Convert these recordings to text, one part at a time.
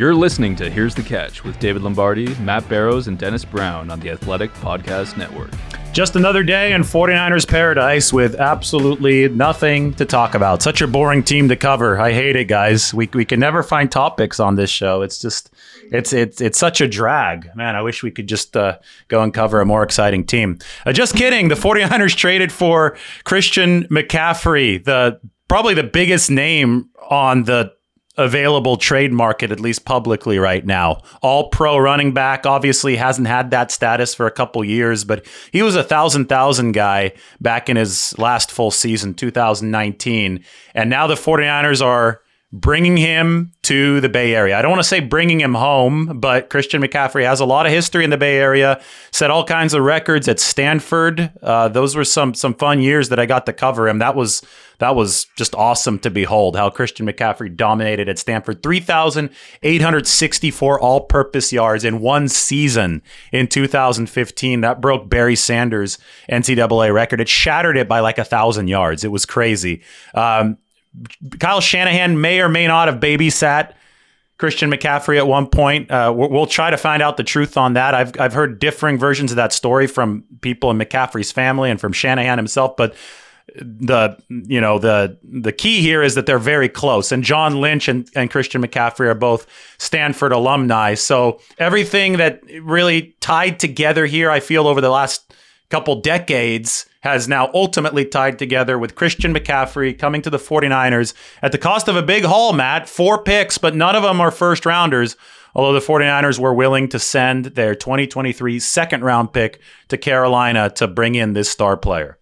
You're listening to Here's the Catch with David Lombardi, Matt Barrows, and Dennis Brown on the Athletic Podcast Network. Just another day in 49ers paradise with absolutely nothing to talk about. Such a boring team to cover. I hate it, guys. We, we can never find topics on this show. It's just, it's it's it's such a drag. Man, I wish we could just uh, go and cover a more exciting team. Uh, just kidding. The 49ers traded for Christian McCaffrey, the probably the biggest name on the available trade market, at least publicly right now. All pro running back, obviously hasn't had that status for a couple years, but he was a thousand thousand guy back in his last full season, 2019. And now the 49ers are bringing him to the Bay Area. I don't want to say bringing him home, but Christian McCaffrey has a lot of history in the Bay Area. Set all kinds of records at Stanford. Uh, those were some some fun years that I got to cover him. That was that was just awesome to behold. How Christian McCaffrey dominated at Stanford. Three thousand eight hundred sixty four all purpose yards in one season in 2015. That broke Barry Sanders' NCAA record. It shattered it by like a thousand yards. It was crazy. Um, Kyle Shanahan may or may not have babysat Christian McCaffrey at one point. Uh, we'll, try to find out the truth on that. I've I've heard differing versions of that story from people in McCaffrey's family and from Shanahan himself, but the you know the the key here is that they're very close and John Lynch and, and Christian McCaffrey are both Stanford alumni so everything that really tied together here I feel over the last couple decades has now ultimately tied together with Christian McCaffrey coming to the 49ers at the cost of a big haul, Matt. Four picks, but none of them are first rounders. Although the 49ers were willing to send their 2023 second round pick to Carolina to bring in this star player.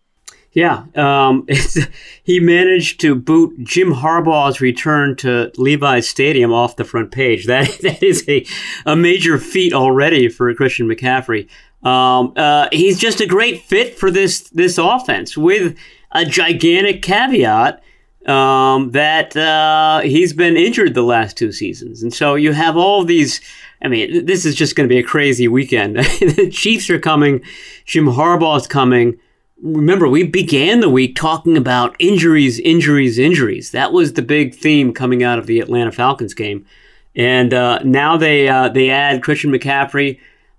Yeah, um, he managed to boot Jim Harbaugh's return to Levi's Stadium off the front page. That that is a, a major feat already for Christian McCaffrey. Um, uh, he's just a great fit for this this offense with a gigantic caveat um, that uh, he's been injured the last two seasons, and so you have all these. I mean, this is just going to be a crazy weekend. the Chiefs are coming. Jim is coming. Remember, we began the week talking about injuries, injuries, injuries. That was the big theme coming out of the Atlanta Falcons game, and uh, now they uh, they add Christian McCaffrey.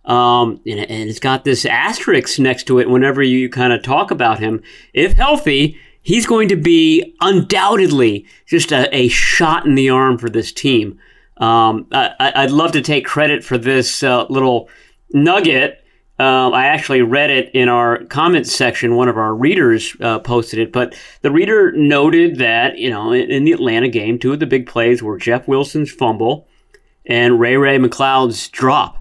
Um, and, and it's got this asterisk next to it whenever you kind of talk about him. If healthy, he's going to be undoubtedly just a, a shot in the arm for this team. Um, I, would love to take credit for this uh, little nugget. Uh, I actually read it in our comments section. One of our readers uh, posted it, but the reader noted that you know in, in, the Atlanta game, two of the big plays were Jeff Wilson's fumble and Ray Ray McCloud's drop.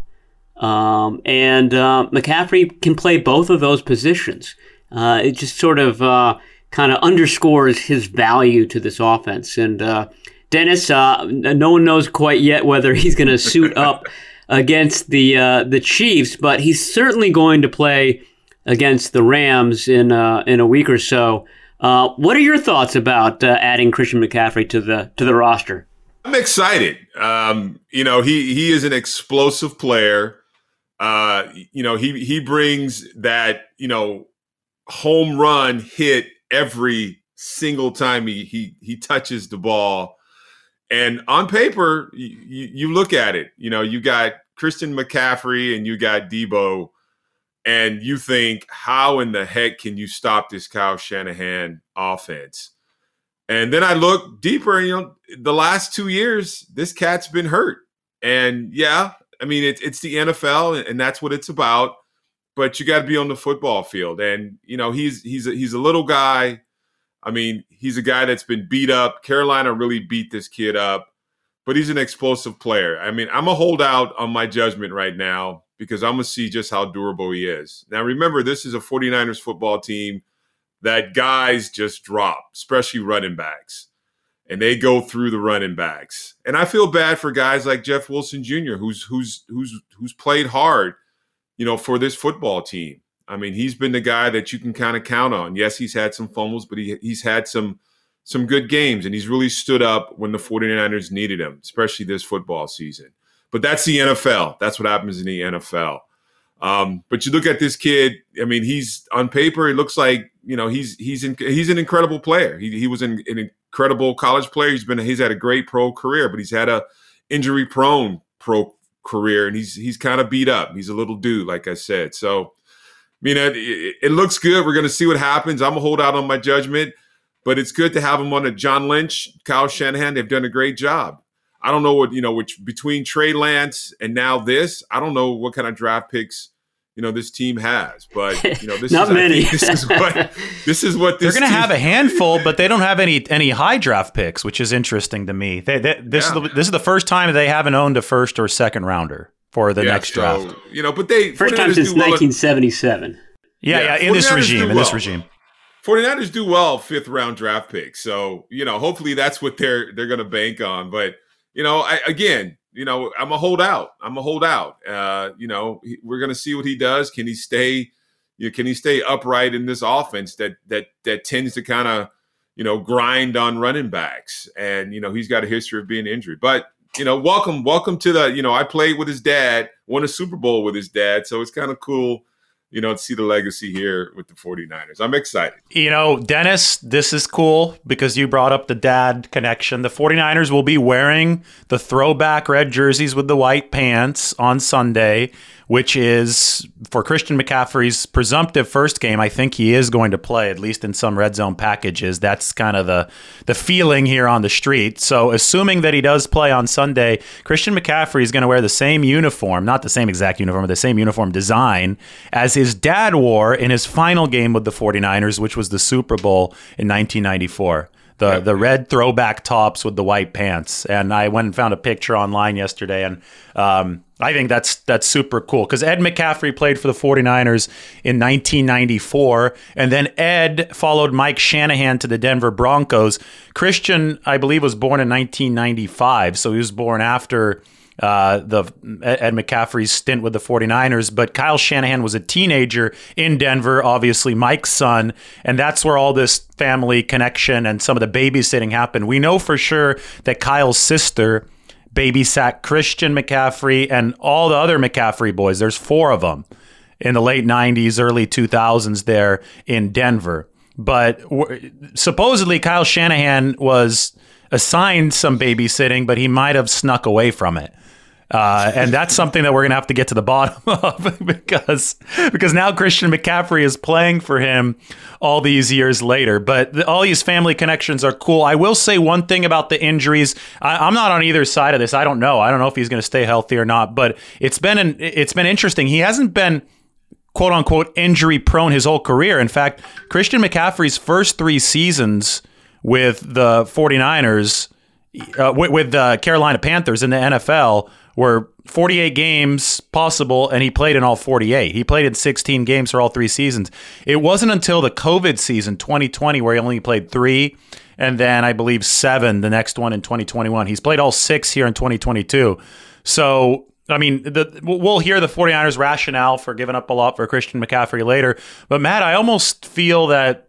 Um, and uh, McCaffrey can play both of those positions. Uh, it just sort of uh, kind of underscores his value to this offense. And uh, Dennis, uh, no one knows quite yet whether he's going to suit up against the uh, the Chiefs, but he's certainly going to play against the Rams in in a week or so. what are your thoughts about adding Christian McCaffrey to the to the roster? I'm excited. Um, you know, he he is an explosive player Uh, you know, he he brings that you know home run hit every single time he he he touches the ball. And on paper, you, you look at it. You know, you got Christian McCaffrey and you got Deebo, and you think, how in the heck can you stop this Kyle Shanahan offense? And then I look deeper, you know, the last two years, this cat's been hurt. And yeah, I mean, it, it's the NFL, and that's what it's about. But you got to be on the football field, and you know, he's he's a, he's a little guy. I mean, he's a guy that's been beat up. Carolina really beat this kid up, but he's an explosive player. I mean, I'm a holdout on my judgment right now because I'm to see just how durable he is. Now, remember, this is a 49ers football team that guys just drop, especially running backs. And they go through the running backs. And I feel bad for guys like Jeff Wilson Jr., who's who's who's who's played hard, you know, for this football team. I mean, he's been the guy that you can kind of count on. Yes, he's had some fumbles, but he, he's had some some good games and he's really stood up when the 49ers needed him, especially this football season. But that's the NFL. That's what happens in the NFL. Um, but you look at this kid. I mean, he's on paper. It looks like you know he's he's in, he's an incredible player. He, he was in, an, incredible college player. He's been he's had a great pro career, but he's had a injury prone pro career, and he's he's kind of beat up. He's a little dude, like I said. So, I mean, it, it looks good. We're to see what happens. I'm a hold out on my judgment, but it's good to have him on a John Lynch, Kyle Shanahan. They've done a great job. I don't know what you know, which between Trey Lance and now this, I don't know what kind of draft picks you know this team has. But you know, this not is, many. this is what this is what they're going to have a handful, but they don't have any any high draft picks, which is interesting to me. They, they, this Yeah. is the, this is the first time they haven't owned a first or second rounder for the Yeah, next so, draft. You know, but they First time since do well 1977. Yeah, Yeah, yeah, in this regime, do in this regime. 49ers do well fifth round draft picks. So, you know, hopefully that's what they're they're going to bank on. But, you know, I, again, you know, I'm a holdout. I'm a holdout. Uh, you know, we're going to see what he does. Can he stay you know, can he stay upright in this offense that that that tends to kind of, you know, grind on running backs and, you know, he's got a history of being injured. But, you know, welcome welcome to the, you know, I played with his dad, won a Super Bowl with his dad, so it's kind of cool you know, see the legacy here with the 49ers. I'm excited. You know, Dennis, this is cool because you brought up the dad connection. The 49ers will be wearing the throwback red jerseys with the white pants on Sunday, which is for Christian McCaffrey's presumptive first game. I think he is going to play, at least in some red zone packages. That's kind of the, the feeling here on the street. So, assuming that he does play on Sunday, Christian McCaffrey is going to wear the same uniform, not the same exact uniform, but the same uniform design as his dad wore in his final game with the 49ers, which was the Super Bowl in 1994. The, the red throwback tops with the white pants, and I went and found a picture online yesterday, and um, I think that's that's super cool because Ed McCaffrey played for the 49ers in 1994, and then Ed followed Mike Shanahan to the Denver Broncos. Christian, I believe, was born in 1995, so he was born after uh, the Ed McCaffrey's stint with the 49ers, but Kyle Shanahan was a teenager in Denver, obviously Mike's son, and that's where all this family connection and some of the babysitting happened. We know for sure that Kyle's sister babysat Christian McCaffrey and all the other McCaffrey boys. There's four of them in the late 90s, early 2000s there in Denver. But supposedly Kyle Shanahan was assigned some babysitting, but he might have snuck away from it. Uh, and that's something that we're gonna have to get to the bottom of because because now Christian McCaffrey is playing for him all these years later. But the, all these family connections are cool. I will say one thing about the injuries. I, I'm not on either side of this. I don't know. I don't know if he's gonna stay healthy or not. But it's been an, it's been interesting. He hasn't been quote unquote injury prone his whole career. In fact, Christian McCaffrey's first three seasons with the 49ers, uh, with, with the Carolina Panthers in the NFL, were 48 games possible, and he played in all 48. He played in 16 games for all three seasons. It wasn't until the COVID season, 2020, where he only played three, and then I believe seven the next one in 2021. He's played all six here in 2022. So I mean, the, we'll hear the 49ers rationale for giving up a lot for Christian McCaffrey later. But Matt, I almost feel that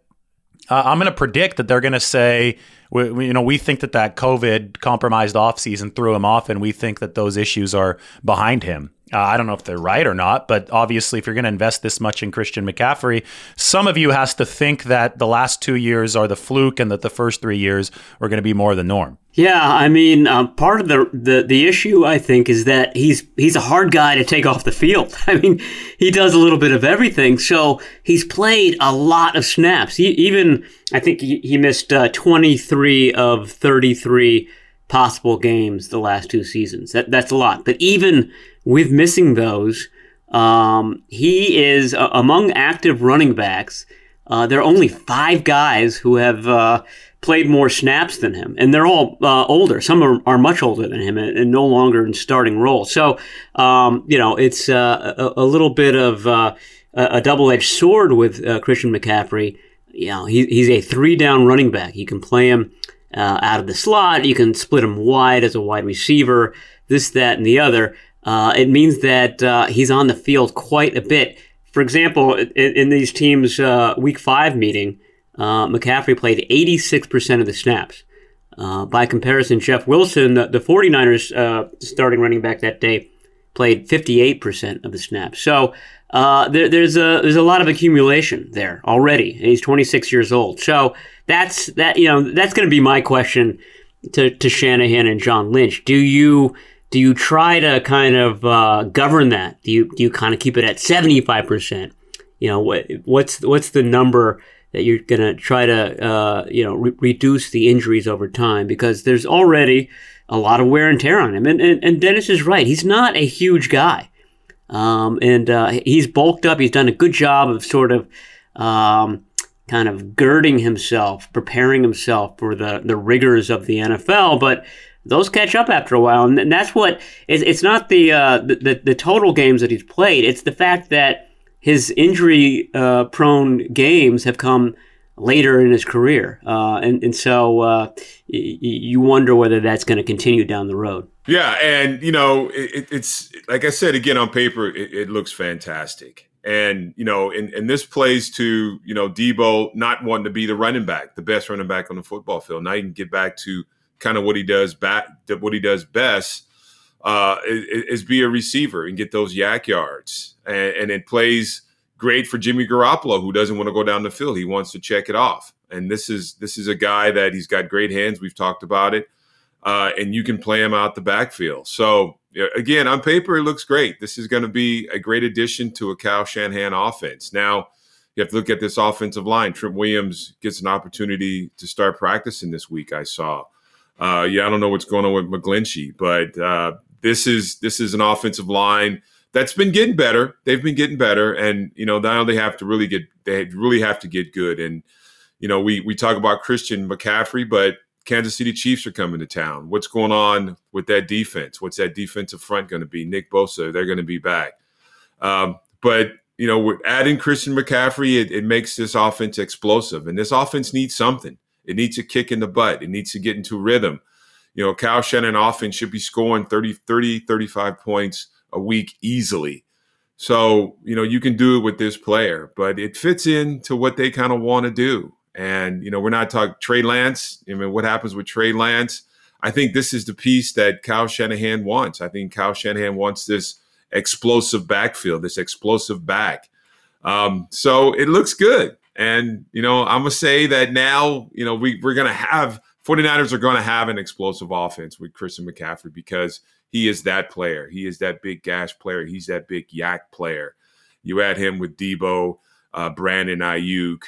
uh, I'm going to predict that they're going to say, we, we- you know, we think that that COVID compromised offseason threw him off, and we think that those issues are behind him. Uh, I don't know if they're right or not, but obviously, if you're going to invest this much in Christian McCaffrey, some of you has to think that the last two years are the fluke and that the first three years are going to be more the norm. Yeah, I mean, um, part of the, the the issue I think is that he's he's a hard guy to take off the field. I mean, he does a little bit of everything, so he's played a lot of snaps. He, even I think he, he missed uh, 23 of 33 possible games the last two seasons. That that's a lot. But even with missing those, um, he is uh, among active running backs. Uh, there are only five guys who have uh, played more snaps than him, and they're all uh, older. Some are, are, much older than him and, and, no longer in starting roles. So, um, you know, it's uh, a, a, little bit of uh, a double edged sword with Christian McCaffrey. You know, he, he's a three down running back. You can play him out of the slot, you can split him wide as a wide receiver, this, that, and the other uh, it means that uh, he's on the field quite a bit. For example, in, in these teams' uh, week five meeting, uh, McCaffrey played 86% of the snaps. Uh, by comparison, Jeff Wilson, the, the 49ers uh, starting running back that day, played 58% of the snaps. So there, there's a there's a lot of accumulation there already. And he's 26 years old. So that's that you know that's going to be my question to, to Shanahan and John Lynch. Do you do you try to kind of uh, govern that? Do you do you kind of keep it at seventy five percent? You know, what, what's what's the number that you're going to try to uh, you know re- reduce the injuries over time? Because there's already a lot of wear and tear on him, and and, and Dennis is right. He's not a huge guy, um, and uh, he's bulked up. He's done a good job of sort of. Um, kind of girding himself, preparing himself for the, the rigors of the NFL, but those catch up after a while, and that's what it's, it's not the, uh, the the total games that he's played. It's the fact that his injury uh, prone games have come later in his career, uh, and and so uh, y- you wonder whether that's going to continue down the road. Yeah, and you know it, it's like I said again on paper, it, it looks fantastic. And, you know, and, and this plays to, you know, Deebo not wanting to be the running back, the best running back on the football field. Now you can get back to kind of what he does back what he does best uh, is, is, be a receiver and get those YAC yards, and, and, it plays great for Jimmy Garoppolo, who doesn't want to go down the field. He wants to check it off, and this is this is a guy that he's got great hands. We've talked about it, uh, and you can play him out the backfield. So again, on paper, it looks great. This is going to be a great addition to a Cal Shanahan offense. Now. You have to look at this offensive line. Trent Williams gets an opportunity to start practicing this week. I saw. Uh, yeah, I don't know what's going on with McGlinchey, but uh, this is this is an offensive line that's been getting better. They've been getting better, and you know now they have to really get they really have to get good. And you know we we talk about Christian McCaffrey, but Kansas City Chiefs are coming to town. What's going on with that defense? What's that defensive front going to be? Nick Bosa, they're going to be back. Um, but you know, with adding Christian McCaffrey, it, it makes this offense explosive, and this offense needs something. It needs a kick in the butt. It needs to get into rhythm. You know, Kyle Shannon often should be scoring 30, 30, 35 points a week easily. So, you know, you can do it with this player, but it fits into what they kind of want to do. And, you know, we're not talking Trey Lance. I mean, what happens with Trey Lance? I think this is the piece that Kyle Shanahan wants. I think Kyle Shanahan wants this explosive backfield, this explosive back. Um, so it looks good. And, you know, I'm going to say that now, you know, we, we're going to have 49ers are going to have an explosive offense with Christian McCaffrey because he is that player. He is that big gash player. He's that big YAC player. You add him with Deebo, uh, Brandon Aiyuk,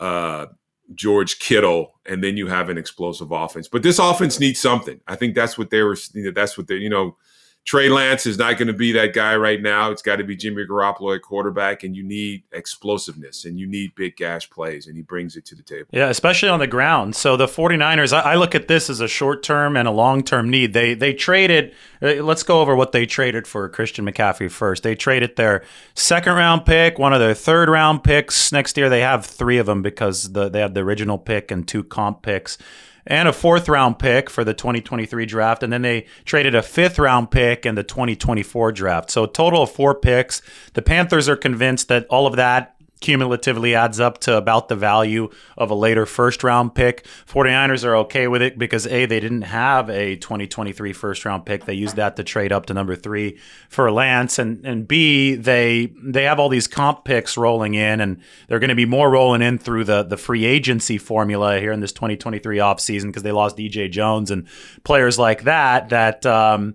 uh, George Kittle, and then you have an explosive offense. But this offense needs something. I think that's what they were. That's what they. You know, Trey Lance is not going to be that guy right now. It's got to be Jimmy Garoppolo at quarterback, and you need explosiveness and you need big gash plays, and he brings it to the table. Yeah, especially on the ground. So the 49ers, I, I look at this as a short term and a long term need. They they traded. Uh, let's go over what they traded for Christian McCaffrey first. They traded their second round pick, one of their third round picks. Next year they have three of them because the, they have the original pick and two comp picks and a fourth round pick for the 2023 draft. And then they traded a fifth round pick in the 2024 draft. So, a total of four picks. The Panthers are convinced that all of that cumulatively adds up to about the value of a later first round pick. 49ers are okay with it because A, they didn't have a 2023 first round pick. They used that to trade up to number three for Lance. And, and B, they they have all these comp picks rolling in and they're going to be more rolling in through the, the free agency formula here in this 2023 offseason because they lost DJ Jones and players like that that um,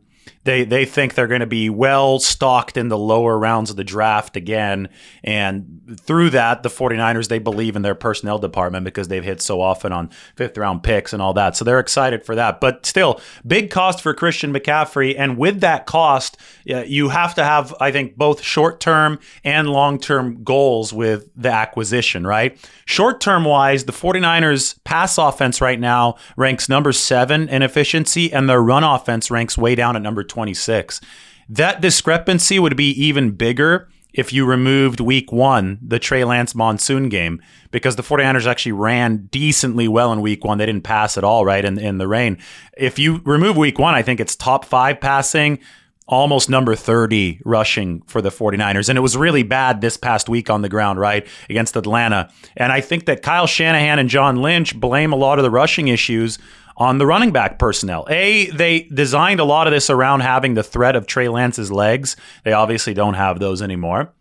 they they think they're going to be well stocked in the lower rounds of the draft again. And through that the 49ers they believe in their personnel department because they've hit so often on fifth round picks and all that. So they're excited for that. But still big cost for Christian McCaffrey. And with that cost uh, you have to have I think both short term and long term goals with the acquisition right? Short term wise the 49ers pass offense right now ranks number 7 in efficiency and their run offense ranks way down at number 26. That discrepancy would be even bigger if you removed week one, the Trey Lance monsoon game, because the 49ers actually ran decently well in week one. They didn't pass at all, right, in, in the rain. If you remove week one, I think it's top five passing, almost number 30 rushing for the 49ers. And it was really bad this past week on the ground, right, against Atlanta. And I think that Kyle Shanahan and John Lynch blame a lot of the rushing issues on the running back personnel. A, they designed a lot of this around having the threat of Trey Lance's legs. They obviously don't have those anymore.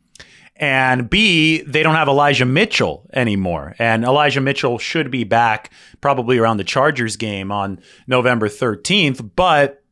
And B, they don't have Elijah Mitchell anymore. And Elijah Mitchell should be back probably around the Chargers game on November 13th. But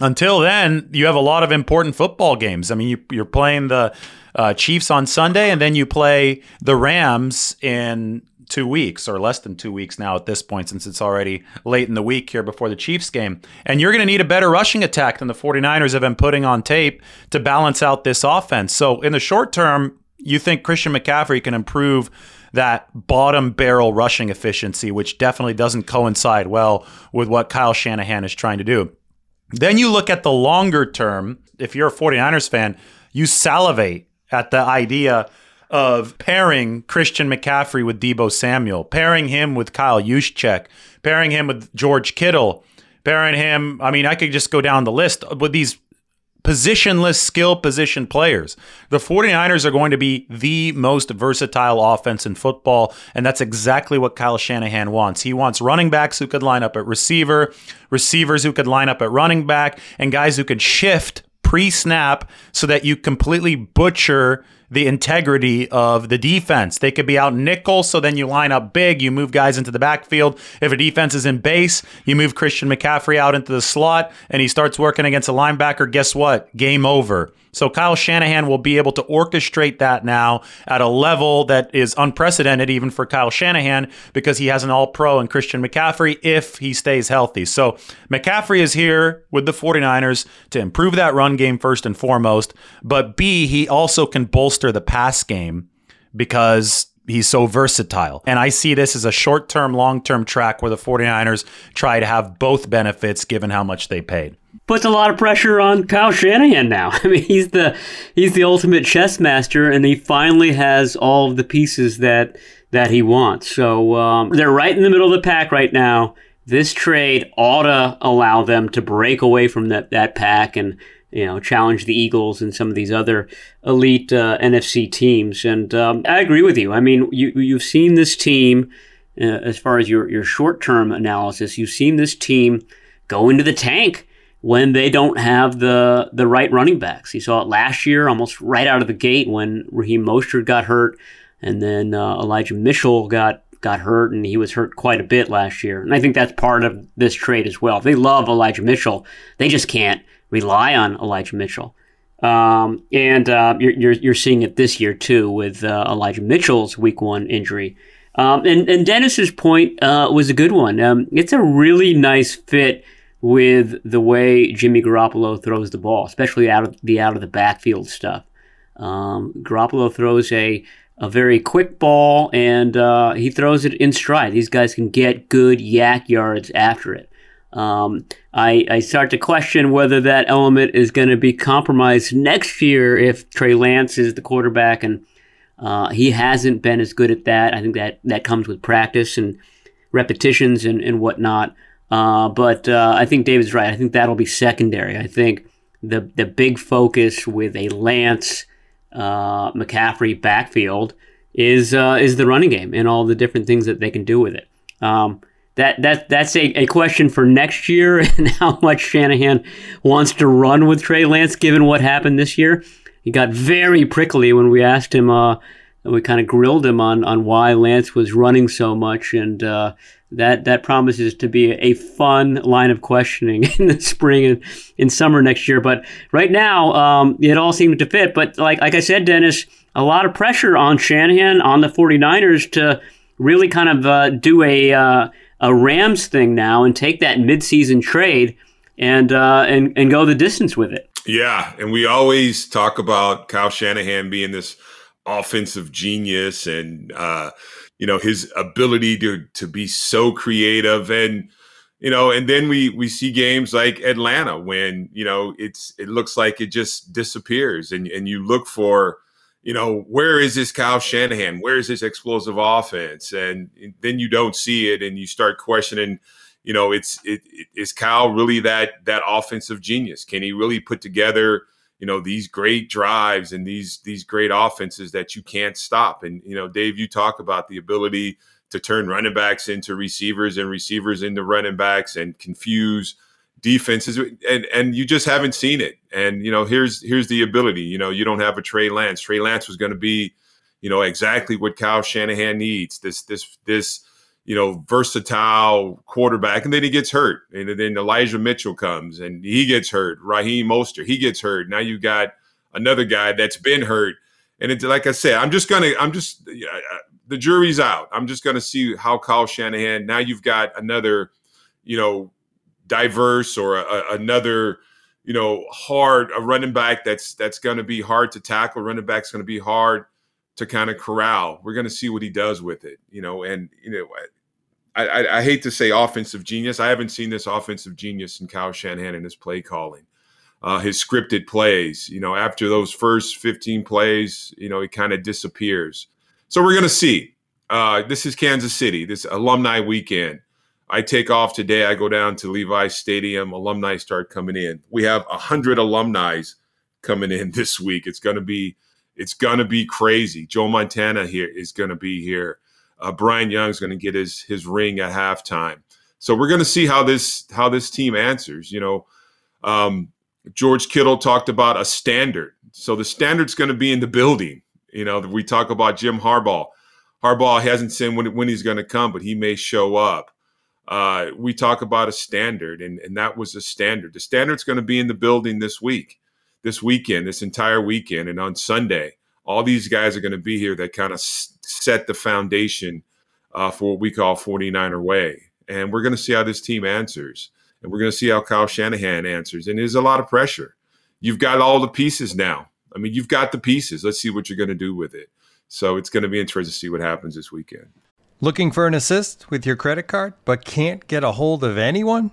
until then, you have a lot of important football games. I mean, you, are playing the uh, Chiefs on Sunday, and then you play the Rams in two weeks or less than two weeks now at this point, since it's already late in the week here before the Chiefs game. And you're going to need a better rushing attack than the 49ers have been putting on tape to balance out this offense. So, in the short term, you think Christian McCaffrey can improve that bottom barrel rushing efficiency, which definitely doesn't coincide well with what Kyle Shanahan is trying to do. Then you look at the longer term. If you're a 49ers fan, you salivate at the idea of pairing Christian McCaffrey with Deebo Samuel, pairing him with Kyle Juszczyk, pairing him with George Kittle, pairing him. I mean, I could just go down the list with these positionless skill position players. The 49ers are going to be the most versatile offense in football, and that's exactly what Kyle Shanahan wants. He wants running backs who could line up at receiver, receivers who could line up at running back, and guys who could shift pre snap so that you completely butcher the integrity of the defense. They could be out nickel, so then you line up big, you move guys into the backfield. If a defense is in base, you move Christian McCaffrey out into the slot and he starts working against a linebacker. Guess what? Game over. So Kyle Shanahan will be able to orchestrate that now at a level that is unprecedented even for Kyle Shanahan because he has an all pro and Christian McCaffrey if he stays healthy. So McCaffrey is here with the 49ers to improve that run game first and foremost, but B, he also can bolster the pass game because he's so versatile. And I see this as a short term, long term track where the 49ers try to have both benefits given how much they paid puts a lot of pressure on Kyle Shanahan now. I mean, he's the he's the ultimate chess master, and he finally has all of the pieces that that he wants. So um, they're right in the middle of the pack right now. This trade ought to allow them to break away from that that pack and you know challenge the Eagles and some of these other elite uh, NFC teams. And um, I agree with you. I mean, you you've seen this team. Uh, as far as your, your short term analysis, you've seen this team go into the tank when they don't have the the right running backs. You saw it last year, almost right out of the gate when Raheem Mostert got hurt, and then uh, Elijah Mitchell got got hurt, and he was hurt quite a bit last year. And I think that's part of this trade as well. They love Elijah Mitchell, they just can't rely on Elijah Mitchell. Um, and uh, you're, you're, you're seeing it this year too with uh, Elijah Mitchell's Week One injury. Um, and, and Dennis's point uh, was a good one. Um, it's a really nice fit with the way Jimmy Garoppolo throws the ball, especially out of the out of the backfield stuff. Um, Garoppolo throws a a very quick ball and uh, he throws it in stride. These guys can get good YAC yards after it. Um, I, I start to question whether that element is going to be compromised next year if Trey Lance is the quarterback and uh, he hasn't been as good at that. I think that that comes with practice and repetitions and, and whatnot. Uh, but uh, I think David's right. I think that'll be secondary. I think the the big focus with a Lance uh, McCaffrey backfield is uh, is the running game and all the different things that they can do with it. Um, that that that's a, a question for next year and how much Shanahan wants to run with Trey Lance given what happened this year. He got very prickly when we asked him. Uh, we kind of grilled him on on why Lance was running so much, and uh, that that promises to be a fun line of questioning in the spring and in summer next year. But right now, um, it all seemed to fit. But like like I said, Dennis, a lot of pressure on Shanahan on the 49ers to really kind of uh, do a uh, a Rams thing now and take that midseason trade and uh, and and go the distance with it. Yeah, and we always talk about Kyle Shanahan being this offensive genius and uh, you know his ability to to be so creative and you know and then we we see games like Atlanta when you know it's it looks like it just disappears and and you look for you know, where is this Kyle Shanahan? Where is this explosive offense? And then you don't see it, and you start questioning. You know, it's it, it is Kyle really that that offensive genius? Can he really put together? You know these great drives and these these great offenses that you can't stop. And you know, Dave, you talk about the ability to turn running backs into receivers and receivers into running backs and confuse defenses. And and you just haven't seen it. And you know here's here's the ability. You know you don't have a Trey Lance. Trey Lance was going to be you know exactly what Kyle Shanahan needs. This this this you know versatile quarterback and then he gets hurt and then Elijah Mitchell comes and he gets hurt Raheem Moster, he gets hurt. Now you got another guy that's been hurt and it, like I said I'm just gonna I'm just the jury's out. I'm just gonna see how Kyle Shanahan now you've got another you know diverse or a, another you know hard a running back that's that's to be hard to tackle running back's to be hard to kind of corral we're going to see what he does with it you know and you know I, I, I, hate to say offensive genius i haven't seen this offensive genius in kyle shanahan and his play calling uh, his scripted plays you know after those first 15 plays you know he kind of disappears so we're going to see uh, this is kansas city this alumni weekend I take off today. I go down to Levi Stadium. Alumni start coming in. We have a hundred alumni coming in this week. It's gonna be it's gonna be crazy. Joe Montana here is gonna be here. Uh, Bryant Young's gonna get his his ring at halftime. So we're gonna see how this how this team answers. You know, um, George Kittle talked about a standard. So the standard's gonna be in the building. You know, we talk about Jim Harbaugh. Harbaugh hasn't said when, when he's going to come, but he may show up uh, we talk about a standard, and, and that was a standard. The standard's going to be in the building this week, this weekend, this entire weekend, and on Sunday. All these guys are going to be here that kind of s- set the foundation uh, for what we call 49er way. And we're going to see how this team answers. And we're going to see how Kyle Shanahan answers. And there's a lot of pressure. You've got all the pieces now. I mean, you've got the pieces. Let's see what you're going to do with it. So it's going to be interesting to see what happens this weekend. Looking for an assist with your credit card, but can't get a hold of anyone?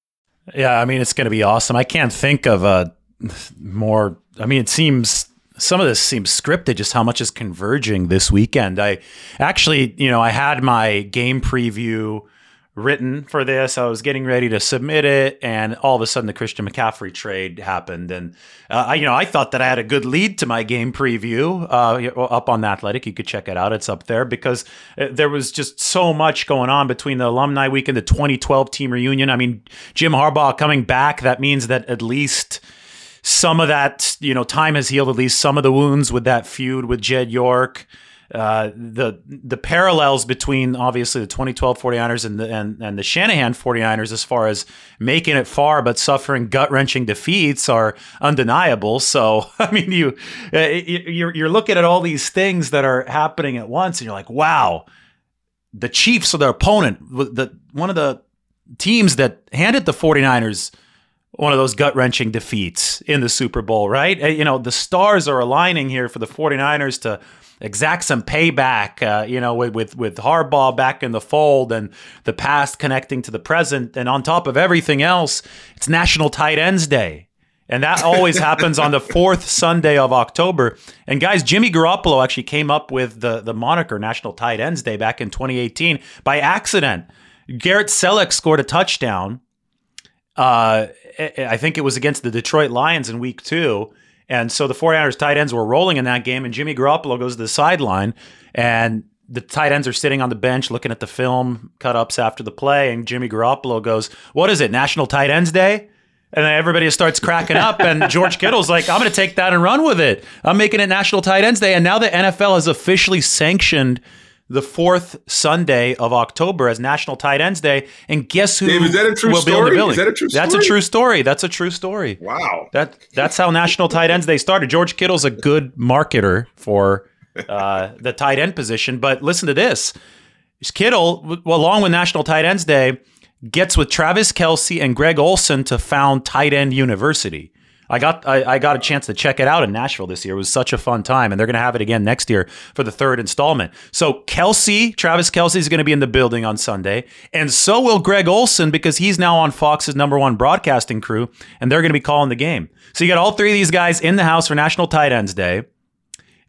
Yeah, I mean, it's going to be awesome. I can't think of a more. I mean, it seems some of this seems scripted. Just how much is converging this weekend? I actually, you know, I had my game preview written for this. I was getting ready to submit it, and all of a sudden the Christian McCaffrey trade happened. And uh, I, you know, I thought that I had a good lead to my game preview uh, up on the Athletic. You could check it out; it's up there because uh, there was just so much going on between the alumni week and the 2012 team reunion. I mean, Jim Harbaugh coming back. That means that at least some of that, you know, time has healed at least some of the wounds with that feud with Jed York. Uh, the the parallels between obviously the 2012 49ers and the and, and the Shanahan 49ers as far as making it far but suffering gut wrenching defeats are undeniable. So I mean, you uh, you're you're looking at all these things that are happening at once, and you're like, wow, the Chiefs are the opponent, the one of the teams that handed the 49ers one of those gut wrenching defeats in the Super Bowl, right? Uh, you know, the stars are aligning here for the 49ers to exact some payback, uh, you know, with, with, with Harbaugh back in the fold and the past connecting to the present. And on top of everything else, it's National Tight Ends Day. And that always happens on the fourth Sunday of October. And guys, Jimmy Garoppolo actually came up with the, the moniker National Tight Ends Day back in 2018 by accident. Garrett Celek scored a touchdown. Uh, I think it was against the Detroit Lions in week two. And so the 49ers tight ends were rolling in that game, and Jimmy Garoppolo goes to the sideline, and the tight ends are sitting on the bench looking at the film cut ups after the play, and Jimmy Garoppolo goes, What is it, National Tight Ends Day? And then everybody starts cracking up, and George Kittle's like, I'm going to take that and run with it. I'm making it National Tight Ends Day. And now the NFL has officially sanctioned the fourth Sunday of October as National Tight Ends Day. And guess who Dave, is that a true will story? be in the building? Is that a true That's a true story. That's a true story. Wow. That that's how National Tight Ends Day started. George Kittle's a good marketer for uh, the tight end position. But listen to this: Kittle, along with National Tight Ends Day, gets with Travis Kelce and Greg Olsen to found Tight End University. I got I, I got a chance to check it out in Nashville this year. It was such a fun time, and they're going to have it again next year for the third installment. So Kelce, Travis Kelce is going to be in the building on Sunday, and so will Greg Olsen because he's now on Fox's number one broadcasting crew, and they're going to be calling the game. So you got all three of these guys in the house for National Tight Ends Day.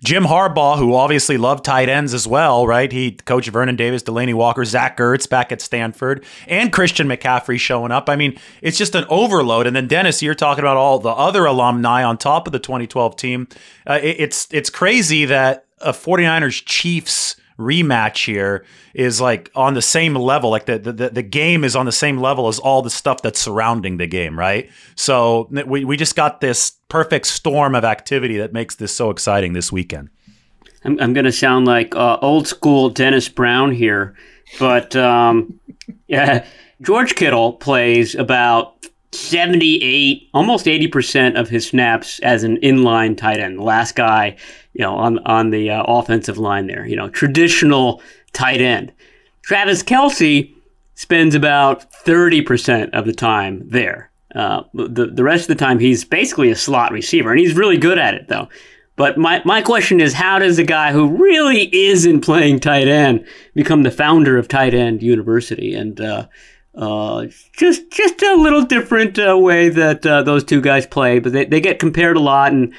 Jim Harbaugh, who obviously loved tight ends as well, right? He coached Vernon Davis, Delanie Walker, Zach Ertz back at Stanford, and Christian McCaffrey showing up. I mean, it's just an overload. And then Dennis, you're talking about all the other alumni on top of the 2012 team. Uh, it, it's it's crazy that a 49ers Chiefs rematch here is like on the same level. Like the, the the game is on the same level as all the stuff that's surrounding the game right? So we, we just got this perfect storm of activity that makes this so exciting this weekend. I'm, I'm to sound like uh, old school Dennis Brown here, but um, yeah, George Kittle plays about 78, almost 80% of his snaps as an inline tight end. The last guy, you know, on on the uh, offensive line there, you know, traditional tight end. Travis Kelce spends about 30% of the time there. Uh, the, the rest of the time, he's basically a slot receiver, and he's really good at it, though. But my, my question is how does a guy who really isn't playing tight end become the founder of Tight End University? And uh, uh, just just a little different uh, way that uh, those two guys play, but they, they get compared a lot, and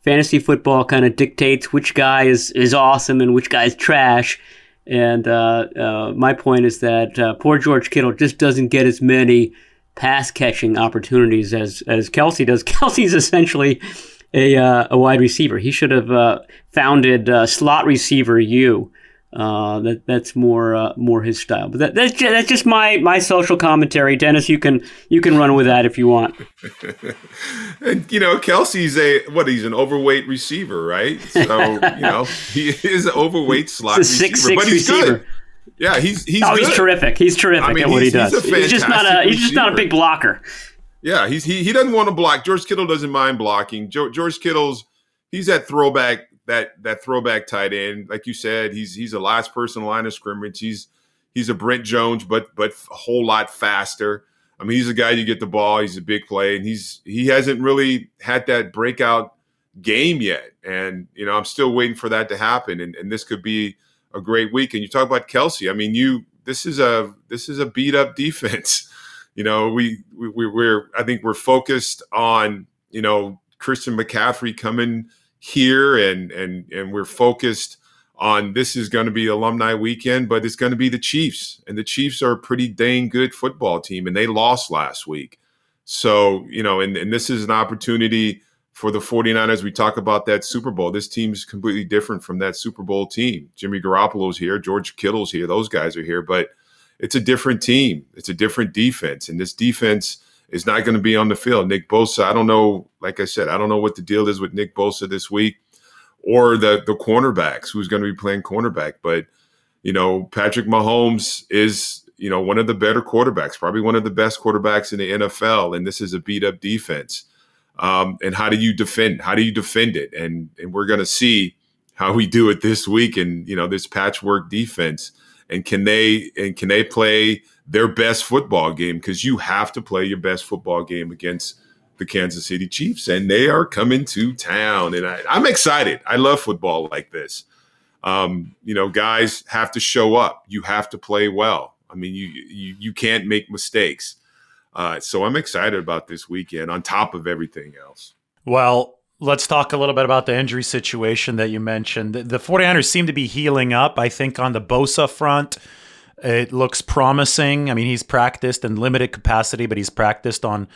fantasy football kind of dictates which guy is, is awesome and which guy is trash. And uh, uh, my point is that uh, poor George Kittle just doesn't get as many pass catching opportunities as, as Kelce does. Kelce's essentially a, uh, a wide receiver. He should have uh, founded uh, slot receiver U. Uh, that that's more uh, more his style. But that, that's just, that's just my my social commentary. Dennis, you can you can run with that if you want. And you know, Kelce's a what? He's an overweight receiver, right? So you know, he is an overweight slot receiver, six six but he's receiver. good. Yeah, he's he's oh, good. he's terrific. He's terrific I mean, at what he does. he's He's, just not a fantastic he's just not a big blocker. Yeah, he's he he doesn't want to block. George Kittle doesn't mind blocking. Jo- George Kittle's he's that throwback that that throwback tight end. Like you said, he's he's a last person line of scrimmage. He's he's a Brent Jones, but but a whole lot faster. I mean, he's a guy you get the ball. He's a big play, and he's he hasn't really had that breakout game yet. And you know, I'm still waiting for that to happen. And, and this could be a great week. And you talk about Kelce. I mean, you this is a this is a beat up defense. You know, we, we we're I think we're focused on you know Christian McCaffrey coming here, and and and we're focused on this is going to be alumni weekend, but it's going to be the Chiefs, and the Chiefs are a pretty dang good football team, and they lost last week. So you know, and and this is an opportunity for the 49ers. We talk about that Super Bowl. This team's completely different from that Super Bowl team. Jimmy Garoppolo's here, George Kittle's here, those guys are here, but it's a different team. It's a different defense. And this defense is not going to be on the field. Nick Bosa, I don't know, like I said, I don't know what the deal is with Nick Bosa this week. or the the cornerbacks who's going to be playing cornerback. But you know, Patrick Mahomes is you know one of the better quarterbacks, probably one of the best quarterbacks in the NFL, and this is a beat up defense. Um, and how do you defend? How do you defend it? And and we're going to see how we do it this week, and you know this patchwork defense. And can they and can they play their best football game? Because you have to play your best football game against the Kansas City Chiefs, and they are coming to town. And I, am excited. I love football like this. Um, you know, guys have to show up. You have to play well. I mean, you you, you can't make mistakes. Uh, so I'm excited about this weekend on top of everything else. Well, let's talk a little bit about the injury situation that you mentioned. The, the 49ers seem to be healing up. I think on the Bosa front, it looks promising. I mean, he's practiced in limited capacity, but he's practiced on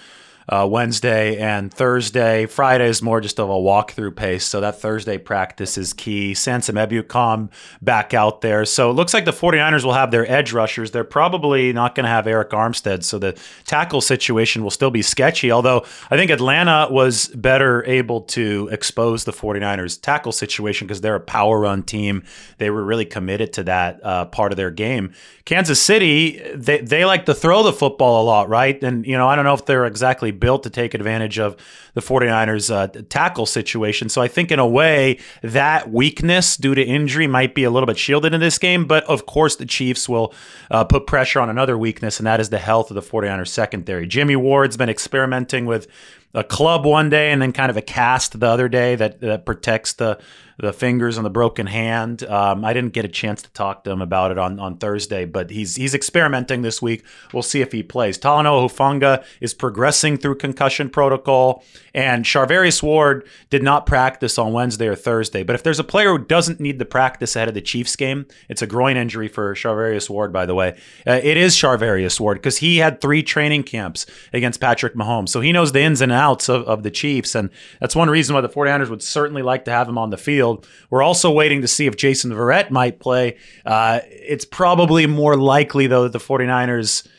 uh, Wednesday and Thursday. Friday is more just of a walkthrough pace. So that Thursday practice is key. Samson Ebukam back out there. So it looks like the 49ers will have their edge rushers. They're probably not going to have Arik Armstead. So the tackle situation will still be sketchy. Although I think Atlanta was better able to expose the 49ers tackle situation because they're a power run team. They were really committed to that uh, part of their game. Kansas City, they, they like to throw the football a lot, right? And, you know, I don't know if they're exactly built to take advantage of the 49ers uh, tackle situation. So I think in a way that weakness due to injury might be a little bit shielded in this game. But of course, the Chiefs will uh, put pressure on another weakness, and that is the health of the 49ers secondary. Jimmy Ward's been experimenting with a club one day and then kind of a cast the other day that, that protects the the fingers on the broken hand. Um, I didn't get a chance to talk to him about it on, on Thursday, but he's he's experimenting this week. We'll see if he plays. Talanoa Hufanga is progressing through concussion protocol, and Charvarius Ward did not practice on Wednesday or Thursday. But if there's a player who doesn't need the practice ahead of the Chiefs game, it's a groin injury for Charvarius Ward, by the way. Uh, it is Charvarius Ward because he had three training camps against Patrick Mahomes. So he knows the ins and outs of, of the Chiefs. And that's one reason why the 49ers would certainly like to have him on the field field. We're also waiting to see if Jason Verrett might play. Uh, it's probably more likely, though, that the 49ers uh,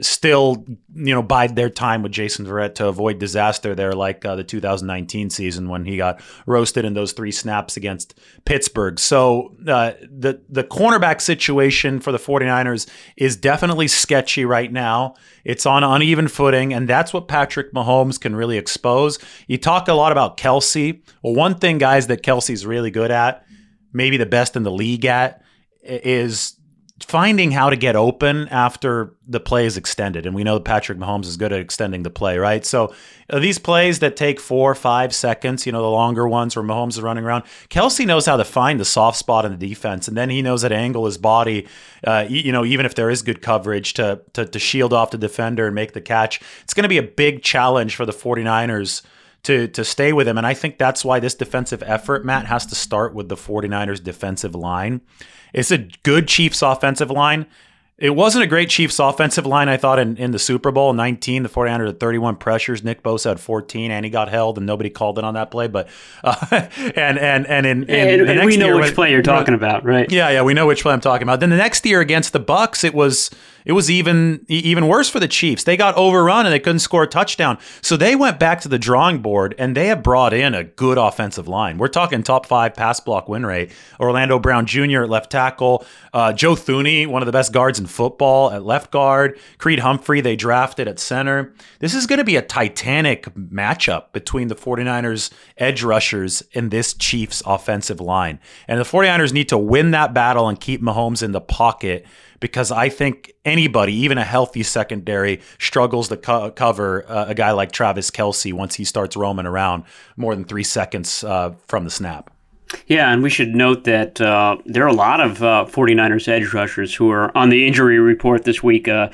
still, you know, bide their time with Jason Verrett to avoid disaster there, like uh, the 2019 season when he got roasted in those three snaps against Pittsburgh. So uh, the the cornerback situation for the 49ers is definitely sketchy right now. It's on uneven footing, and that's what Patrick Mahomes can really expose. You talked a lot about Kelce. Well, one thing, guys, that Kelce's really good at, maybe the best in the league at, is finding how to get open after the play is extended. And we know Patrick Mahomes is good at extending the play, right? So these plays that take four, five seconds, you know, the longer ones where Mahomes is running around, Kelce knows how to find the soft spot in the defense. And then he knows how to angle his body, uh, you know, even if there is good coverage to, to, to shield off the defender and make the catch. It's going to be a big challenge for the 49ers to to stay with him. And I think that's why this defensive effort, Matt, has to start with the 49ers defensive line. It's a good Chiefs offensive line. It wasn't a great Chiefs offensive line, I thought, in, in the Super Bowl 19. The 49ers had 31 pressures. Nick Bosa had 14, and he got held, and nobody called it on that play. But uh, and and and in, in and, and we know which play you're talking about, right? Yeah, yeah, we know which play I'm talking about. Then the next year against the Bucs, it was it was even even worse for the Chiefs. They got overrun and they couldn't score a touchdown. So they went back to the drawing board and they have brought in a good offensive line. We're talking top five pass block win rate. Orlando Brown Jr. at left tackle, uh, Joe Thuney, one of the best guards in football at left guard, Creed Humphrey they drafted at center. This is going to be a titanic matchup between the 49ers edge rushers and this Chiefs offensive line. And the 49ers need to win that battle and keep Mahomes in the pocket because I think anybody, even a healthy secondary, struggles to co- cover uh, a guy like Travis Kelce once he starts roaming around more than three seconds uh, from the snap. Yeah, and we should note that uh, there are a lot of uh, 49ers edge rushers who are on the injury report this week. Uh,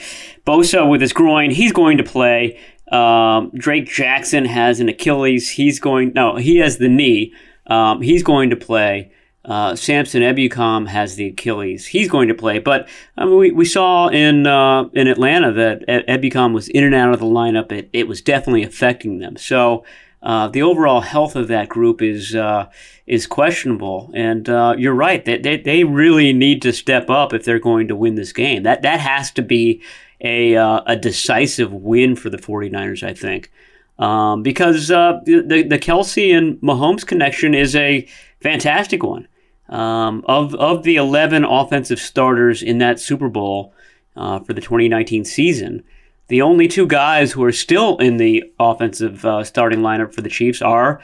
Bosa with his groin, he's going to play. Um, Drake Jackson has an Achilles. He's going, no, he has the knee. Um, he's going to play. Uh, Samson Ebukam has the Achilles. He's going to play, but I mean, we, we saw in uh, in Atlanta that Ebukam was in and out of the lineup. It, it was definitely affecting them. So uh, the overall health of that group is uh, is questionable. And uh, you're right; they, they, they really need to step up if they're going to win this game. That that has to be a uh, a decisive win for the 49ers, I think. um, because the the Kelce and Mahomes connection is a fantastic one. Um, of of the eleven offensive starters in that Super Bowl uh, for the 2019 season, the only two guys who are still in the offensive uh, starting lineup for the Chiefs are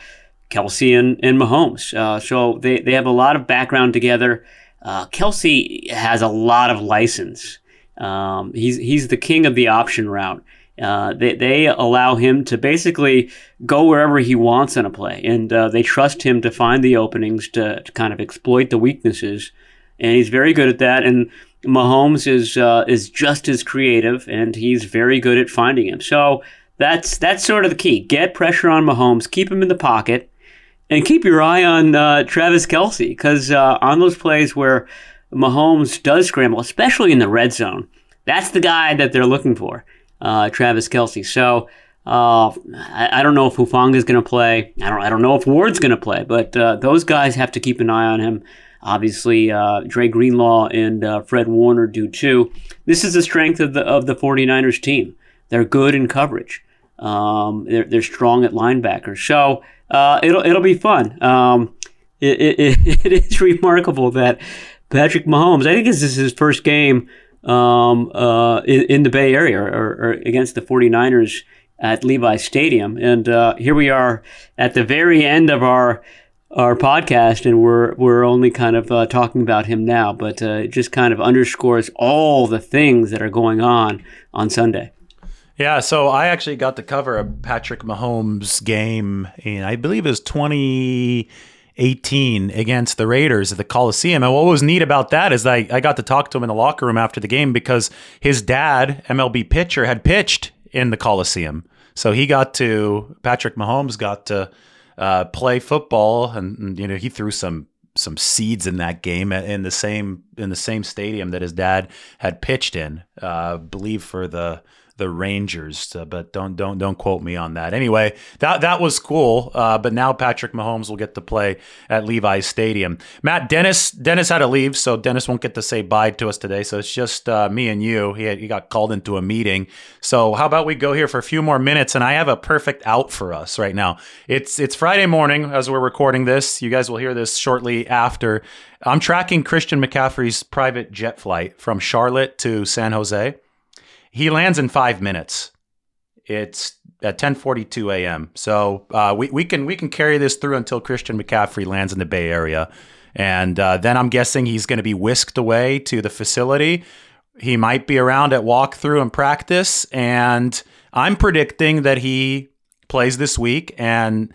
Kelce and, and Mahomes. Uh, so they, they have a lot of background together. Uh, Kelce has a lot of license. Um, he's he's the king of the option route. Uh, they, they allow him to basically go wherever he wants in a play, and uh, they trust him to find the openings to, to, kind of exploit the weaknesses, and he's very good at that. And Mahomes is uh, is just as creative, and he's very good at finding him. So that's that's sort of the key: get pressure on Mahomes, keep him in the pocket, and keep your eye on uh, Travis Kelce, because uh, on those plays where Mahomes does scramble, especially in the red zone, that's the guy that they're looking for uh, Travis Kelce. So uh, I, I, don't know if Hufanga is going to play. I don't. I don't know if Ward's going to play. But uh, those guys have to keep an eye on him. Obviously, uh, Dre Greenlaw and uh, Fred Warner do too. This is the strength of the of the 49ers team. They're good in coverage. Um, they're, they're strong at linebackers. So uh, it'll it'll be fun. Um, it, it, it is remarkable that Patrick Mahomes. I think this is his first game um, uh, in, in, the Bay Area or, or, against the 49ers at Levi Stadium. And uh, here we are at the very end of our our podcast, and we're we're only kind of uh, talking about him now, but uh, it just kind of underscores all the things that are going on on Sunday. Yeah, so I actually got to cover a Patrick Mahomes game, and I believe it was 20- 18 against the Raiders at the Coliseum. And what was neat about that is I, I got to talk to him in the locker room after the game because his dad, MLB pitcher, had pitched in the Coliseum. So he got to, Patrick Mahomes got to uh, play football and, and, you know, he threw some some seeds in that game in the same in the same stadium that his dad had pitched in, uh, believe for the the Rangers, uh, but don't don't don't quote me on that. Anyway, that that was cool. Uh, but now Patrick Mahomes will get to play at Levi's Stadium. Matt Dennis Dennis had to leave, so Dennis won't get to say bye to us today. So it's just uh, me and you. He had, he got called into a meeting. So how about we go here for a few more minutes? And I have a perfect out for us right now. It's it's Friday morning as we're recording this. You guys will hear this shortly after. I'm tracking Christian McCaffrey's private jet flight from Charlotte to San Jose. He lands in five minutes. It's at 10:42 a.m. So uh, we we can we can carry this through until Christian McCaffrey lands in the Bay Area, and uh, then I'm guessing he's going to be whisked away to the facility. He might be around at walkthrough and practice, and I'm predicting that he plays this week and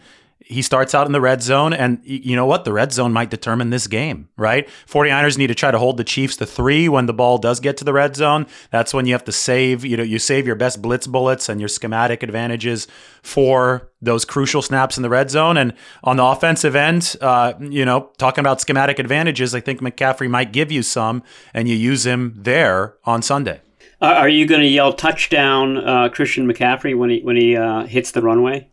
he starts out in the red zone and you know what? The red zone might determine this game right? 49ers need to try to hold the chiefs to three when the ball does get to the red zone. That's when you have to save you know you save your best blitz bullets and your schematic advantages for those crucial snaps in the red zone. And on the offensive end uh, you know talking about schematic advantages i think mccaffrey might give you some and you use him there on sunday. Are you going to yell touchdown uh, christian mccaffrey when he when he uh, hits the runway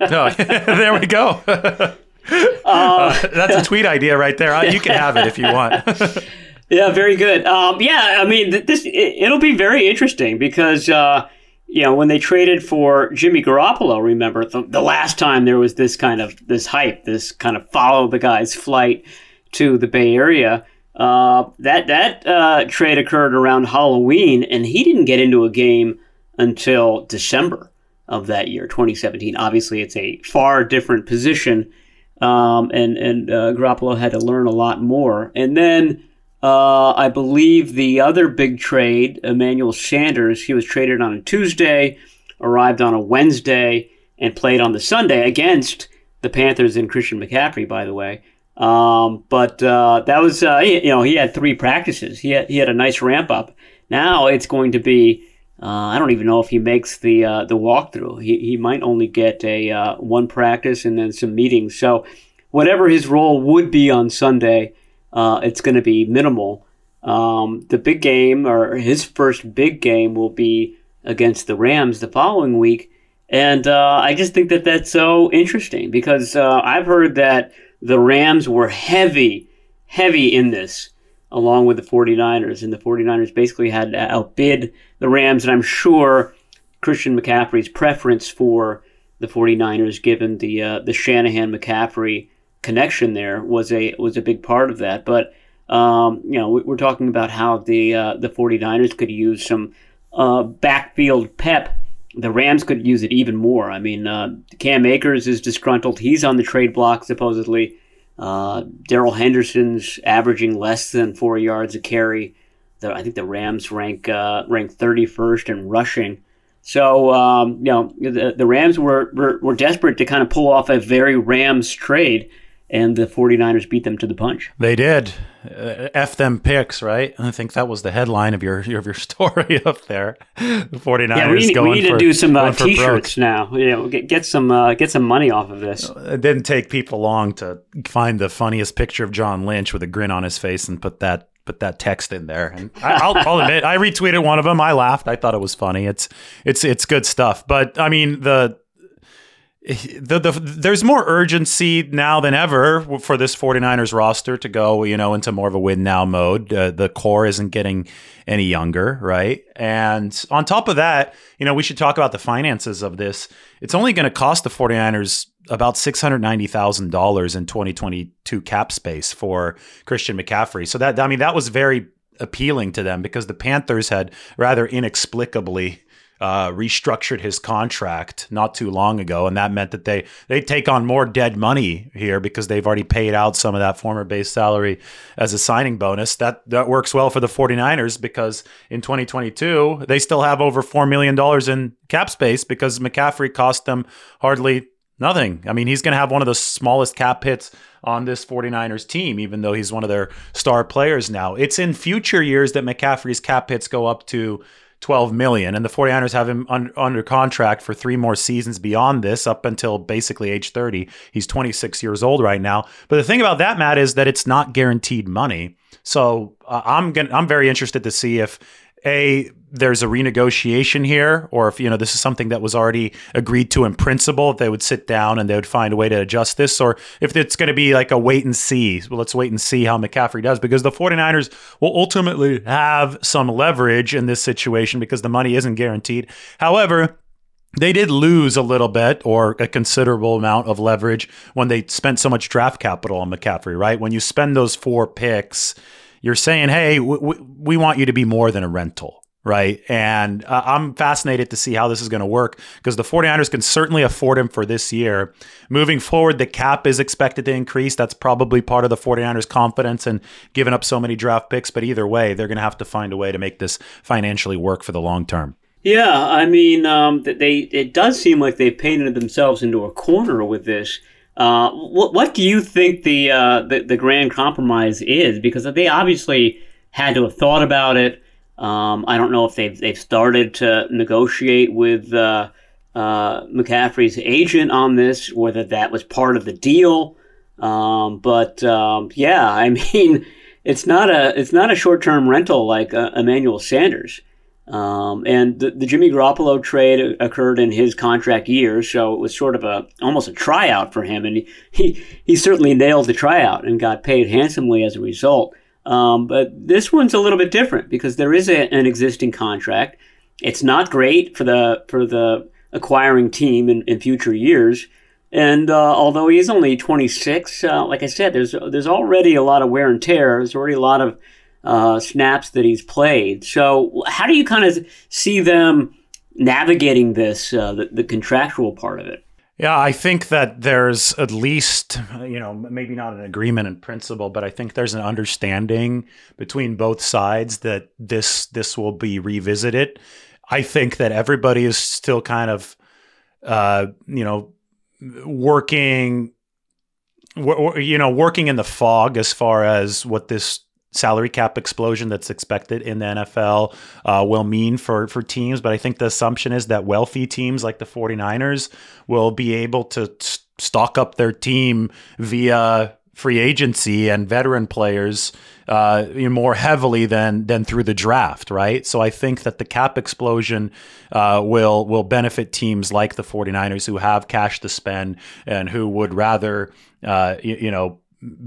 no, there we go. Uh, uh, that's a tweet idea right there. You can have it if you want. yeah, very good. Um, yeah, I mean, this it, will be very interesting because uh, you know when they traded for Jimmy Garoppolo, remember the, the, last time there was this kind of this hype, this kind of follow the guy's flight to the Bay Area. Uh, that that uh, trade occurred around Halloween, and he didn't get into a game until December of that year, 2017. Obviously, it's a far different position, um, and and uh, Garoppolo had to learn a lot more. And then uh, I believe the other big trade, Emmanuel Sanders, he was traded on a Tuesday, arrived on a Wednesday, and played on the Sunday against the Panthers and Christian McCaffrey, by the way. Um, but uh, that was, uh, you know, he had three practices. He had, he had a nice ramp up. Now it's going to be uh, I don't even know if he makes the uh, the walkthrough. He, he might only get a uh, one practice and then some meetings. So whatever his role would be on Sunday, uh, it's going to be minimal. Um, the big game or his first big game will be against the Rams the following week, and uh, I just think that that's so interesting because uh, I've heard that the Rams were heavy, heavy in this along with the 49ers. And the 49ers basically had to outbid the Rams. And I'm sure Christian McCaffrey's preference for the 49ers, given the uh, the Shanahan McCaffrey connection there was a was a big part of that. But um, you know, we're talking about how the uh, the 49ers could use some uh, backfield pep. The Rams could use it even more. I mean, uh, Cam Akers is disgruntled. He's on the trade block supposedly. Uh, Darrell Henderson's averaging less than four yards a carry. The, I think the Rams rank uh, rank 31st in rushing. So um, you know the, the Rams were, were were desperate to kind of pull off a very Rams trade and the 49ers beat them to the punch. They did. Uh, F them picks, right? I think that was the headline of your of your story up there. The 49ers yeah, we need, going we need for, to do some uh, going for broke. t-shirts now. You know, get, get some uh, get some money off of this. It didn't take people long to find the funniest picture of John Lynch with a grin on his face and put that put that text in there. And I, I'll, I'll admit, I retweeted one of them. I laughed. I thought it was funny. It's it's it's good stuff. But I mean the the, the, there's more urgency now than ever for this 49ers roster to go, you know, into more of a win now mode. Uh, the core isn't getting any younger, right? And on top of that, you know, we should talk about the finances of this. It's only going to cost the 49ers about $690,000 in 2022 cap space for Christian McCaffrey. So that I mean that was very appealing to them because the Panthers had rather inexplicably uh, restructured his contract not too long ago, and that meant that they they take on more dead money here because they've already paid out some of that former base salary as a signing bonus. That that works well for the 49ers because in 2022 they still have over four million dollars in cap space because McCaffrey cost them hardly nothing. I mean, he's going to have one of the smallest cap hits on this 49ers team, even though he's one of their star players now. It's in future years that McCaffrey's cap hits go up to 12 million and the 49ers have him un- under contract for three more seasons beyond this up until basically age 30 he's 26 years old right now. But the thing about that matt is that it's not guaranteed money. So uh, i'm gonna, i'm very interested to see if a there's a renegotiation here or if you know this is something that was already agreed to in principle they would sit down and they would find a way to adjust this or if it's going to be like a wait and see well let's wait and see how McCaffrey does because the 49ers will ultimately have some leverage in this situation because the money isn't guaranteed however they did lose a little bit or a considerable amount of leverage when they spent so much draft capital on McCaffrey, right? When you spend those four picks, you're saying, hey, we want you to be more than a rental. Right. And uh, I'm fascinated to see how this is going to work because the 49ers can certainly afford him for this year. Moving forward, the cap is expected to increase. That's probably part of the 49ers' confidence and giving up so many draft picks. But either way, they're going to have to find a way to make this financially work for the long term. Yeah, I mean, um, they it does seem like they've painted themselves into a corner with this. Uh, what what do you think the, uh, the the grand compromise is? Because they obviously had to have thought about it. Um, I don't know if they've they've started to negotiate with uh, uh, McCaffrey's agent on this, whether that was part of the deal. Um, but um, yeah, I mean, it's not a it's not a short term rental like uh, Emmanuel Sanders. Um, and the, the, Jimmy Garoppolo trade occurred in his contract year, so it was sort of a almost a tryout for him, and he he, he certainly nailed the tryout and got paid handsomely as a result. Um, but this one's a little bit different because there is a, an existing contract. It's not great for the for the acquiring team in, in future years. And uh, although he is only 26, uh, like I said, there's there's already a lot of wear and tear. There's already a lot of uh, snaps that he's played. So, how do you kind of see them navigating this, uh, the, the contractual part of it? Yeah, I think that there's at least, you know, maybe not an agreement in principle, but I think there's an understanding between both sides that this this will be revisited. I think that everybody is still kind of, uh, you know, working, you know, working in the fog as far as what this salary cap explosion that's expected in the NFL uh, will mean for, for teams. But I think the assumption is that wealthy teams like the 49ers will be able to stock up their team via free agency and veteran players uh, more heavily than than through the draft, right? So I think that the cap explosion uh, will will benefit teams like the 49ers who have cash to spend and who would rather uh, you, you know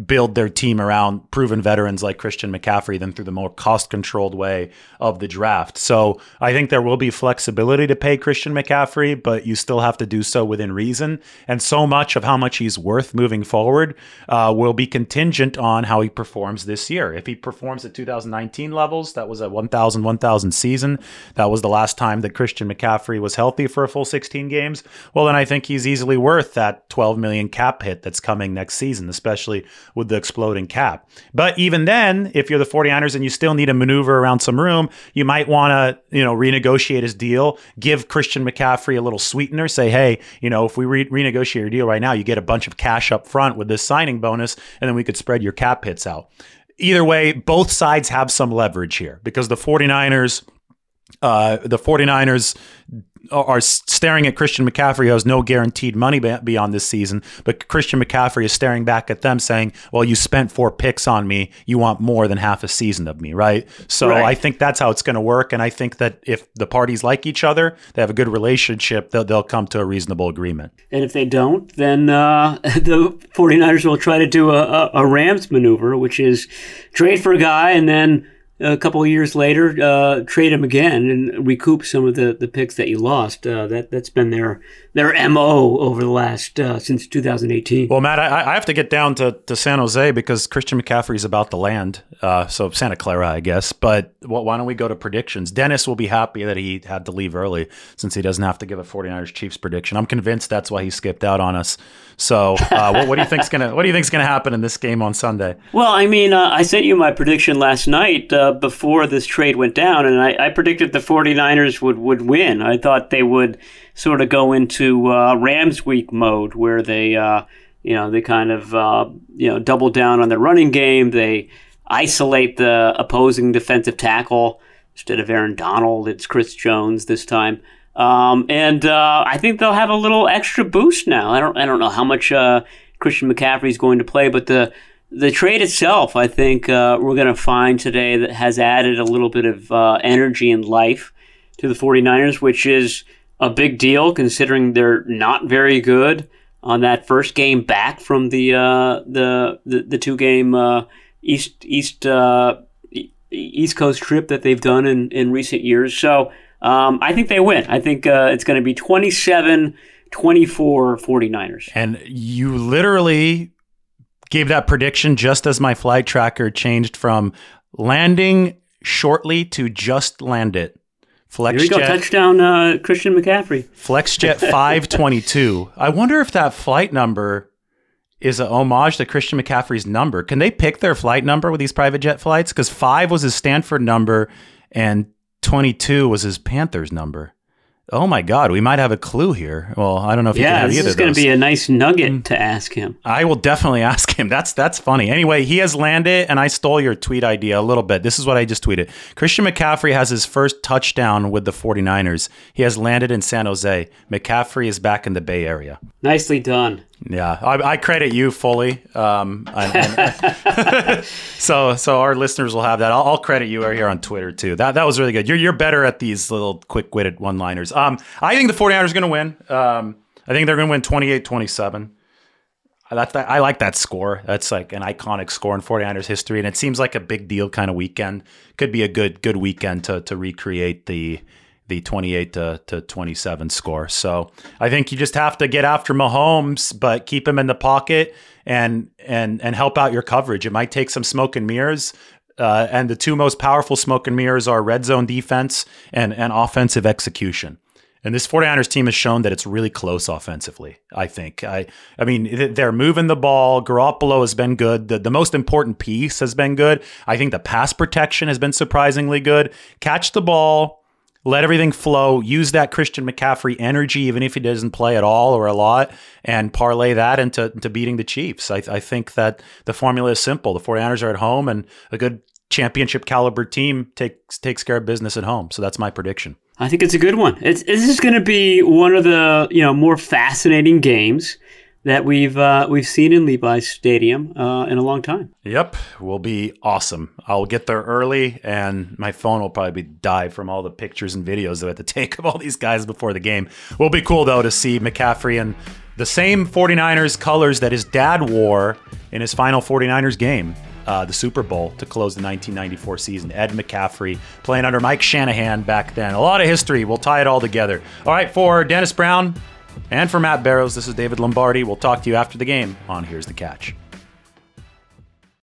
build their team around proven veterans like Christian McCaffrey than through the more cost controlled way of the draft. So I think there will be flexibility to pay Christian McCaffrey, but you still have to do so within reason. And so much of how much he's worth moving forward uh, will be contingent on how he performs this year. If he performs at 2019 levels, that was a 1,000 1,000 season. That was the last time that Christian McCaffrey was healthy for a full 16 games. Well, then I think he's easily worth that 12 million cap hit that's coming next season, especially with the exploding cap. But even then, if you're the 49ers and you still need to maneuver around some room, you might want to, you know, renegotiate his deal, give Christian McCaffrey a little sweetener, say, hey, you know, if we re- renegotiate your deal right now, you get a bunch of cash up front with this signing bonus, and then we could spread your cap hits out. Either way, both sides have some leverage here because the 49ers uh, the 49ers are staring at Christian McCaffrey, who has no guaranteed money beyond this season. But Christian McCaffrey is staring back at them, saying, "Well, you spent four picks on me. You want more than half a season of me, right?" So right. I think that's how it's going to work. And I think that if the parties like each other, they have a good relationship, they'll, they'll come to a reasonable agreement. And if they don't, then uh, the 49ers will try to do a, a Rams maneuver, which is trade for a guy and then a couple of years later, uh, trade him again and recoup some of the, the picks that you lost. Uh, that that's been their their mo over the last uh, since 2018. Well, Matt, I, I, have to get down to, to San Jose because Christian McCaffrey is about to land. Uh, so Santa Clara, I guess. But well, why don't we go to predictions? Dennis will be happy that he had to leave early since he doesn't have to give a 49ers Chiefs prediction. I'm convinced that's why he skipped out on us. So, uh, what, what, do you think's gonna What do you think's gonna happen in this game on Sunday? Well, I mean, uh, I sent you my prediction last night uh, before this trade went down, and I, I, predicted the 49ers would would win. I thought they would sort of go into uh, Rams week mode where they, uh, you know, they kind of uh, you know double down on their running game. They isolate the opposing defensive tackle instead of Aaron Donald. It's Chris Jones this time. Um, and uh, I think they'll have a little extra boost now. I don't I don't know how much uh, Christian McCaffrey is going to play, but the the trade itself, I think uh, we're going to find today that has added a little bit of uh, energy and life to the 49ers, which is a big deal considering they're not very good on that first game back from the uh, the, the, the two game uh, East East East Coast trip that they've done in, in recent years. So um, I think they win. I think uh, it's going to be 27 24 49ers. And you literally gave that prediction just as my flight tracker changed from landing shortly to just land it. Flex Here we go, touchdown uh, Christian McCaffrey. FlexJet 522. I wonder if that flight number is a homage to Christian McCaffrey's number. Can they pick their flight number with these private jet flights? Because five was his Stanford number and 22 was his Panthers number. Oh my God, we might have a clue here. Well, I don't know if yeah, this is going to be a nice nugget mm. to ask him. I will definitely ask him. That's that's funny. Anyway, he has landed, and I stole your tweet idea a little bit. This is what I just tweeted. Christian McCaffrey has his first touchdown with the 49ers. He has landed in San Jose. McCaffrey is back in the Bay Area. Nicely done. Yeah, I, I credit you fully. Um, and, and so so our listeners will have that. I'll, I'll, credit you right here on Twitter too. That that was really good. You're you're better at these little quick witted one liners. Um, I think the 49ers are going to win. Um, I think they're going to win 28-27. That's that, I like that score. That's like an iconic score in 49ers history, and it seems like a big deal kind of weekend. Could be a good good weekend to to recreate the the 28 to, to 27 score. So I think you just have to get after Mahomes, but keep him in the pocket and and and help out your coverage. It might take some smoke and mirrors. Uh, and the two most powerful smoke and mirrors are red zone defense and, and offensive execution. And this 49ers team has shown that it's really close offensively, I think. I I mean, they're moving the ball. Garoppolo has been good. The, the most important piece has been good. I think the pass protection has been surprisingly good. Catch the ball, let everything flow, use that Christian McCaffrey energy, even if he doesn't play at all or a lot, and parlay that into, into beating the Chiefs. I, I think that the formula is simple. The 49ers are at home, and a good championship caliber team takes takes care of business at home. So that's my prediction. I think it's a good one. It's, this is going to be one of the you know more fascinating games that we've uh, we've seen in Levi's Stadium uh, in a long time. Yep, will be awesome. I'll get there early, and my phone will probably die from all the pictures and videos that I have to take of all these guys before the game. Will be cool though to see McCaffrey in the same 49ers colors that his dad wore in his final 49ers game. Uh, the Super Bowl to close the 1994 season. Ed McCaffrey playing under Mike Shanahan back then. A lot of history. We'll tie it all together. All right, for Dennis Brown, and for Matt Barrows, this is David Lombardi. We'll talk to you after the game on Here's the Catch.